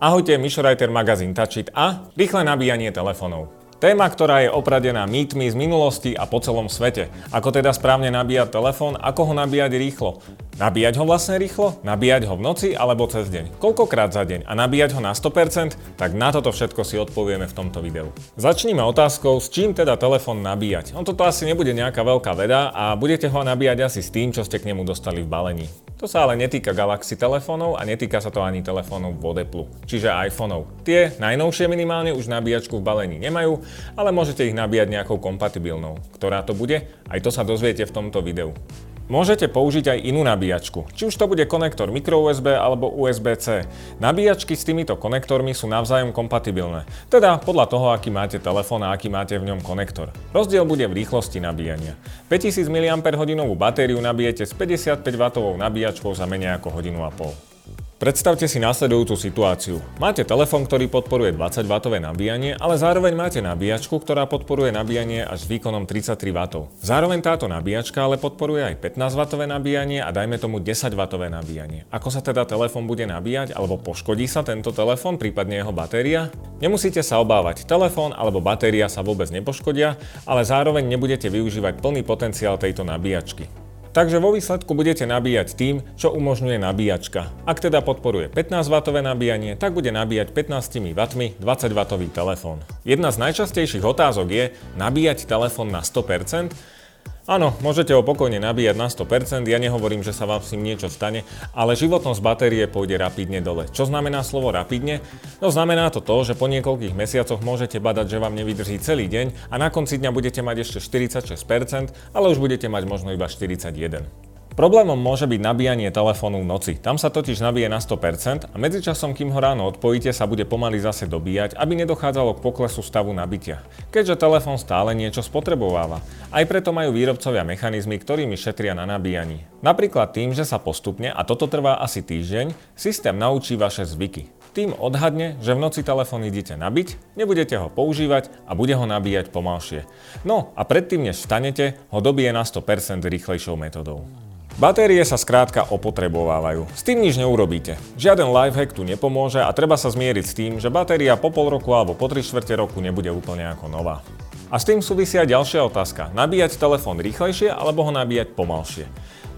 Ahojte, Mišo Reiter, magazín Touchit a rýchle nabíjanie telefónov. Téma, ktorá je opradená mýtmi z minulosti a po celom svete. Ako teda správne nabíjať telefón, ako ho nabíjať rýchlo. Nabíjať ho vlastne rýchlo? Nabíjať ho v noci alebo cez deň? Koľkokrát za deň? A nabíjať ho na 100%? Tak na toto všetko si odpovieme v tomto videu. Začníme otázkou, s čím teda telefón nabíjať. On toto asi nebude nejaká veľká veda a budete ho nabíjať asi s tým, čo ste k nemu dostali v balení. To sa ale netýka Galaxy telefónov a netýka sa to ani telefónov od Apple, čiže iPhoneov. Tie najnovšie minimálne už nabíjačku v balení nemajú, ale môžete ich nabíjať nejakou kompatibilnou. Ktorá to bude? Aj to sa dozviete v tomto videu. Môžete použiť aj inú nabíjačku, či už to bude konektor microUSB alebo USB-C. Nabíjačky s týmito konektormi sú navzájom kompatibilné, teda podľa toho, aký máte telefón a aký máte v ňom konektor. Rozdiel bude v rýchlosti nabíjania. 5000 mAh batériu nabijete s 55W nabíjačkou za menej ako hodinu a pol. Predstavte si následujúcu situáciu. Máte telefón, ktorý podporuje 20W nabíjanie, ale zároveň máte nabíjačku, ktorá podporuje nabíjanie až výkonom 33W. Zároveň táto nabíjačka ale podporuje aj 15W nabíjanie a dajme tomu 10W nabíjanie. Ako sa teda telefón bude nabíjať alebo poškodí sa tento telefón, prípadne jeho batéria? Nemusíte sa obávať, telefón alebo batéria sa vôbec nepoškodia, ale zároveň nebudete využívať plný potenciál tejto nabíjačky. Takže vo výsledku budete nabíjať tým, čo umožňuje nabíjačka. Ak teda podporuje 15W nabíjanie, tak bude nabíjať 15 W 20W telefón. Jedna z najčastejších otázok je nabíjať telefón na 100%, Áno, môžete ho pokojne nabíjať na 100%, ja nehovorím, že sa vám s ním niečo stane, ale životnosť batérie pôjde rapidne dole. Čo znamená slovo rapidne? No znamená to to, že po niekoľkých mesiacoch môžete badať, že vám nevydrží celý deň a na konci dňa budete mať ešte 46%, ale už budete mať možno iba 41%. Problémom môže byť nabíjanie telefónu v noci. Tam sa totiž nabije na 100% a medzičasom, kým ho ráno odpojíte, sa bude pomaly zase dobíjať, aby nedochádzalo k poklesu stavu nabitia. Keďže telefón stále niečo spotrebováva. Aj preto majú výrobcovia mechanizmy, ktorými šetria na nabíjaní. Napríklad tým, že sa postupne, a toto trvá asi týždeň, systém naučí vaše zvyky. Tým odhadne, že v noci telefón idete nabiť, nebudete ho používať a bude ho nabíjať pomalšie. No a predtým, než vstanete, ho dobije na 100% rýchlejšou metodou. Batérie sa skrátka opotrebovávajú. S tým nič neurobíte. Žiaden lifehack tu nepomôže a treba sa zmieriť s tým, že batéria po pol roku alebo po 3 čtvrte roku nebude úplne ako nová. A s tým súvisia ďalšia otázka. Nabíjať telefón rýchlejšie alebo ho nabíjať pomalšie?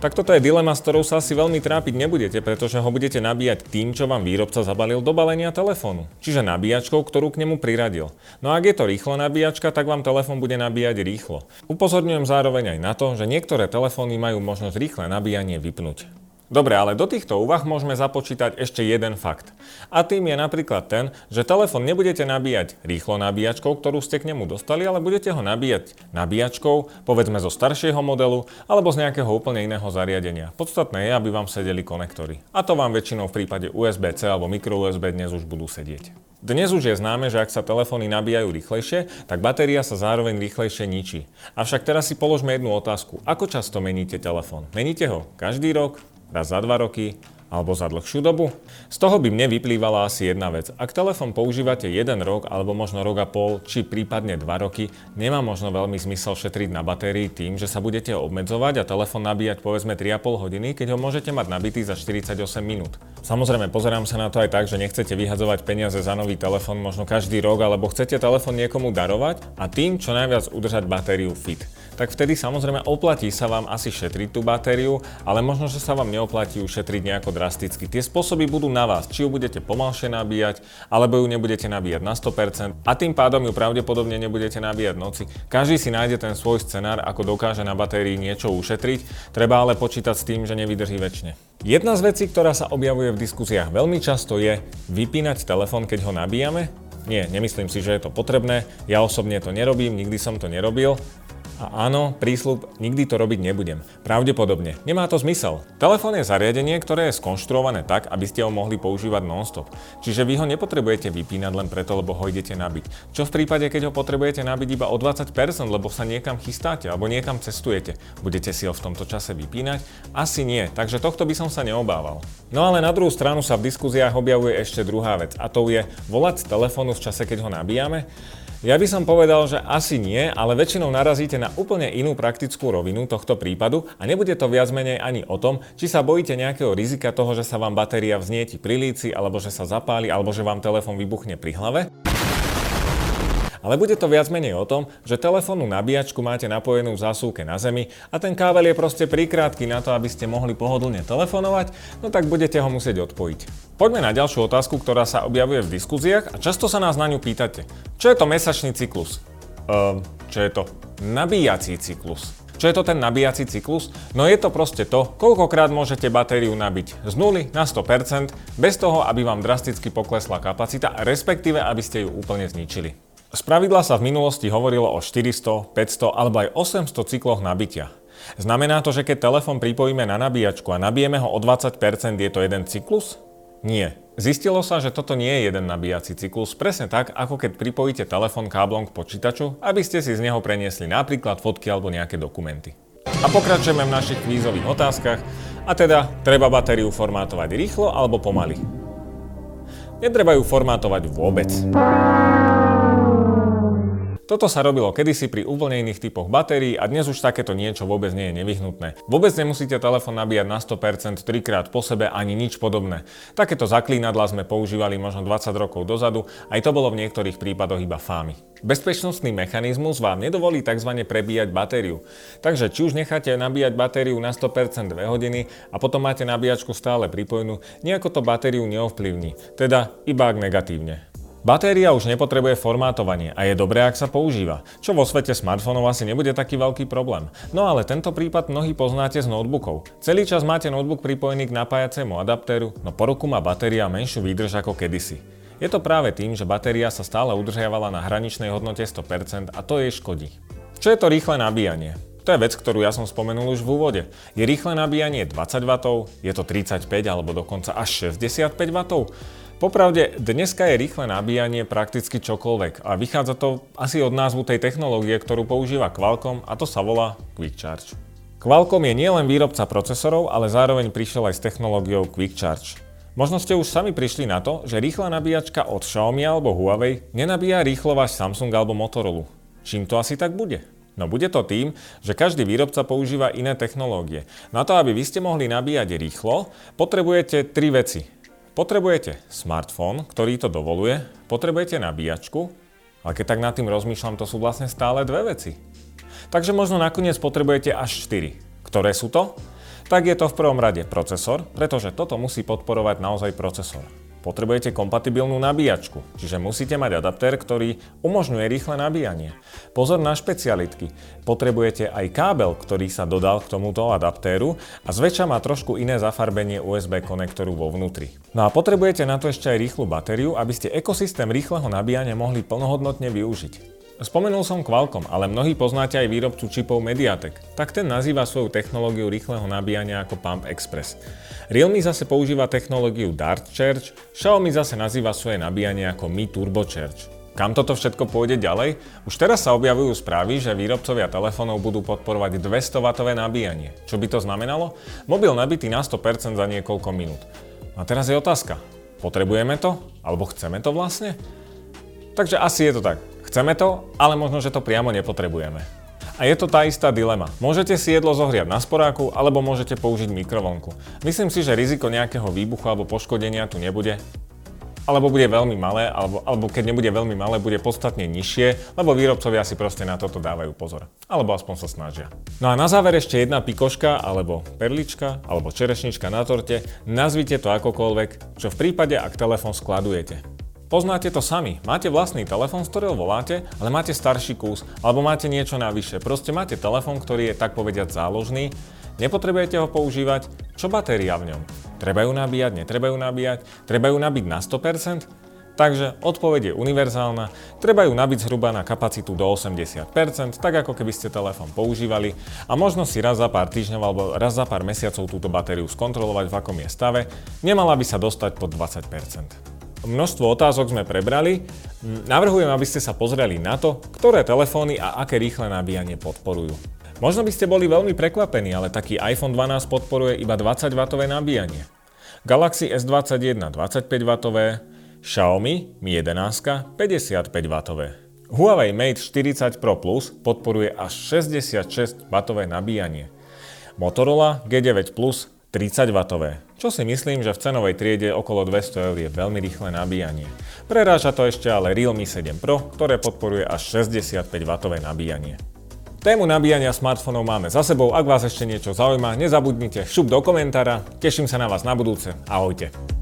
Tak toto je dilema, s ktorou sa asi veľmi trápiť nebudete, pretože ho budete nabíjať tým, čo vám výrobca zabalil do balenia telefónu. Čiže nabíjačkou, ktorú k nemu priradil. No a ak je to rýchlo nabíjačka, tak vám telefón bude nabíjať rýchlo. Upozorňujem zároveň aj na to, že niektoré telefóny majú možnosť rýchle nabíjanie vypnúť. Dobre, ale do týchto úvah môžeme započítať ešte jeden fakt. A tým je napríklad ten, že telefón nebudete nabíjať rýchlo nabíjačkou, ktorú ste k nemu dostali, ale budete ho nabíjať nabíjačkou, povedzme zo staršieho modelu alebo z nejakého úplne iného zariadenia. Podstatné je, aby vám sedeli konektory. A to vám väčšinou v prípade USB-C alebo micro-USB dnes už budú sedieť. Dnes už je známe, že ak sa telefóny nabíjajú rýchlejšie, tak batéria sa zároveň rýchlejšie ničí. Avšak teraz si položme jednu otázku. Ako často meníte telefón? Meníte ho každý rok, raz za dva roky, alebo za dlhšiu dobu? Z toho by mne vyplývala asi jedna vec. Ak telefón používate jeden rok alebo možno rok a pol, či prípadne dva roky, nemá možno veľmi zmysel šetriť na batérii tým, že sa budete obmedzovať a telefón nabíjať povedzme 3,5 hodiny, keď ho môžete mať nabitý za 48 minút. Samozrejme, pozerám sa na to aj tak, že nechcete vyhadzovať peniaze za nový telefón možno každý rok, alebo chcete telefón niekomu darovať a tým čo najviac udržať batériu fit tak vtedy samozrejme oplatí sa vám asi šetriť tú batériu, ale možno, že sa vám neoplatí ju šetriť nejako drasticky. Tie spôsoby budú na vás, či ju budete pomalšie nabíjať, alebo ju nebudete nabíjať na 100% a tým pádom ju pravdepodobne nebudete nabíjať noci. Každý si nájde ten svoj scenár, ako dokáže na batérii niečo ušetriť, treba ale počítať s tým, že nevydrží väčšine. Jedna z vecí, ktorá sa objavuje v diskusiách veľmi často je vypínať telefón, keď ho nabíjame. Nie, nemyslím si, že je to potrebné. Ja osobne to nerobím, nikdy som to nerobil. A áno, prísľub, nikdy to robiť nebudem. Pravdepodobne. Nemá to zmysel. Telefón je zariadenie, ktoré je skonštruované tak, aby ste ho mohli používať non-stop. Čiže vy ho nepotrebujete vypínať len preto, lebo ho idete nabiť. Čo v prípade, keď ho potrebujete nabiť iba o 20%, lebo sa niekam chystáte alebo niekam cestujete? Budete si ho v tomto čase vypínať? Asi nie, takže tohto by som sa neobával. No ale na druhú stranu sa v diskuziách objavuje ešte druhá vec a to je volať telefónu v čase, keď ho nabíjame. Ja by som povedal, že asi nie, ale väčšinou narazíte na úplne inú praktickú rovinu tohto prípadu a nebude to viac menej ani o tom, či sa bojíte nejakého rizika toho, že sa vám batéria vznieti pri líci, alebo že sa zapáli, alebo že vám telefón vybuchne pri hlave. Ale bude to viac menej o tom, že telefónnu nabíjačku máte napojenú v zásuvke na zemi a ten kábel je proste prikrátky na to, aby ste mohli pohodlne telefonovať, no tak budete ho musieť odpojiť. Poďme na ďalšiu otázku, ktorá sa objavuje v diskuziách a často sa nás na ňu pýtate. Čo je to mesačný cyklus? Um, čo je to nabíjací cyklus? Čo je to ten nabíjací cyklus? No je to proste to, koľkokrát môžete batériu nabiť z 0 na 100% bez toho, aby vám drasticky poklesla kapacita, respektíve aby ste ju úplne zničili. Z pravidla sa v minulosti hovorilo o 400, 500 alebo aj 800 cykloch nabitia. Znamená to, že keď telefón pripojíme na nabíjačku a nabijeme ho o 20%, je to jeden cyklus? Nie. Zistilo sa, že toto nie je jeden nabíjací cyklus, presne tak, ako keď pripojíte telefón káblom k počítaču, aby ste si z neho preniesli napríklad fotky alebo nejaké dokumenty. A pokračujeme v našich kvízových otázkach, a teda treba batériu formátovať rýchlo alebo pomaly. Netreba ju formátovať vôbec. Toto sa robilo kedysi pri uvoľnených typoch batérií a dnes už takéto niečo vôbec nie je nevyhnutné. Vôbec nemusíte telefón nabíjať na 100% trikrát po sebe ani nič podobné. Takéto zaklínadla sme používali možno 20 rokov dozadu, aj to bolo v niektorých prípadoch iba fámy. Bezpečnostný mechanizmus vám nedovolí tzv. prebíjať batériu. Takže či už necháte nabíjať batériu na 100% 2 hodiny a potom máte nabíjačku stále pripojenú, nejako to batériu neovplyvní, teda iba ak negatívne. Batéria už nepotrebuje formátovanie a je dobré, ak sa používa, čo vo svete smartfónov asi nebude taký veľký problém. No ale tento prípad mnohí poznáte z notebookov. Celý čas máte notebook pripojený k napájacému adaptéru, no po roku má batéria menšiu výdrž ako kedysi. Je to práve tým, že batéria sa stále udržiavala na hraničnej hodnote 100% a to jej škodí. Čo je to rýchle nabíjanie? To je vec, ktorú ja som spomenul už v úvode. Je rýchle nabíjanie 20 W, je to 35 alebo dokonca až 65 W? Popravde, dneska je rýchle nabíjanie prakticky čokoľvek a vychádza to asi od názvu tej technológie, ktorú používa Qualcomm a to sa volá Quick Charge. Qualcomm je nielen výrobca procesorov, ale zároveň prišiel aj s technológiou Quick Charge. Možno ste už sami prišli na to, že rýchla nabíjačka od Xiaomi alebo Huawei nenabíja rýchlo váš Samsung alebo Motorola. Čím to asi tak bude? No bude to tým, že každý výrobca používa iné technológie. Na to, aby vy ste mohli nabíjať rýchlo, potrebujete tri veci. Potrebujete smartfón, ktorý to dovoluje, potrebujete nabíjačku, ale keď tak nad tým rozmýšľam, to sú vlastne stále dve veci. Takže možno nakoniec potrebujete až 4. Ktoré sú to? Tak je to v prvom rade procesor, pretože toto musí podporovať naozaj procesor potrebujete kompatibilnú nabíjačku, čiže musíte mať adaptér, ktorý umožňuje rýchle nabíjanie. Pozor na špecialitky. Potrebujete aj kábel, ktorý sa dodal k tomuto adaptéru a zväčša má trošku iné zafarbenie USB konektoru vo vnútri. No a potrebujete na to ešte aj rýchlu batériu, aby ste ekosystém rýchleho nabíjania mohli plnohodnotne využiť. Spomenul som Qualcomm, ale mnohí poznáte aj výrobcu čipov Mediatek. Tak ten nazýva svoju technológiu rýchleho nabíjania ako Pump Express. Realme zase používa technológiu Dart Charge, Xiaomi zase nazýva svoje nabíjanie ako Mi Turbo Charge. Kam toto všetko pôjde ďalej? Už teraz sa objavujú správy, že výrobcovia telefónov budú podporovať 200W nabíjanie. Čo by to znamenalo? Mobil nabitý na 100% za niekoľko minút. A teraz je otázka. Potrebujeme to? Alebo chceme to vlastne? Takže asi je to tak. Chceme to, ale možno, že to priamo nepotrebujeme. A je to tá istá dilema. Môžete si jedlo zohriať na sporáku, alebo môžete použiť mikrovlnku. Myslím si, že riziko nejakého výbuchu alebo poškodenia tu nebude, alebo bude veľmi malé, alebo, alebo keď nebude veľmi malé, bude podstatne nižšie, lebo výrobcovia si proste na toto dávajú pozor. Alebo aspoň sa snažia. No a na záver ešte jedna pikoška, alebo perlička, alebo čerešnička na torte. Nazvite to akokoľvek, čo v prípade, ak telefón skladujete. Poznáte to sami. Máte vlastný telefón, z ktorého voláte, ale máte starší kus, alebo máte niečo navyše. Proste máte telefón, ktorý je tak povediať záložný, nepotrebujete ho používať, čo batéria v ňom? Treba ju nabíjať, netreba ju nabíjať, treba ju nabiť na 100%? Takže odpoveď je univerzálna, treba ju nabiť zhruba na kapacitu do 80%, tak ako keby ste telefón používali a možno si raz za pár týždňov alebo raz za pár mesiacov túto batériu skontrolovať v akom je stave, nemala by sa dostať pod 20%. Množstvo otázok sme prebrali. Navrhujem, aby ste sa pozreli na to, ktoré telefóny a aké rýchle nabíjanie podporujú. Možno by ste boli veľmi prekvapení, ale taký iPhone 12 podporuje iba 20W nabíjanie. Galaxy S21 25W, Xiaomi Mi 11 55W. Huawei Mate 40 Pro Plus podporuje až 66W nabíjanie. Motorola G9 Plus 30W, čo si myslím, že v cenovej triede okolo 200 eur je veľmi rýchle nabíjanie. Preráža to ešte ale Realme 7 Pro, ktoré podporuje až 65W nabíjanie. Tému nabíjania smartfónov máme za sebou, ak vás ešte niečo zaujíma, nezabudnite šup do komentára, teším sa na vás na budúce, ahojte.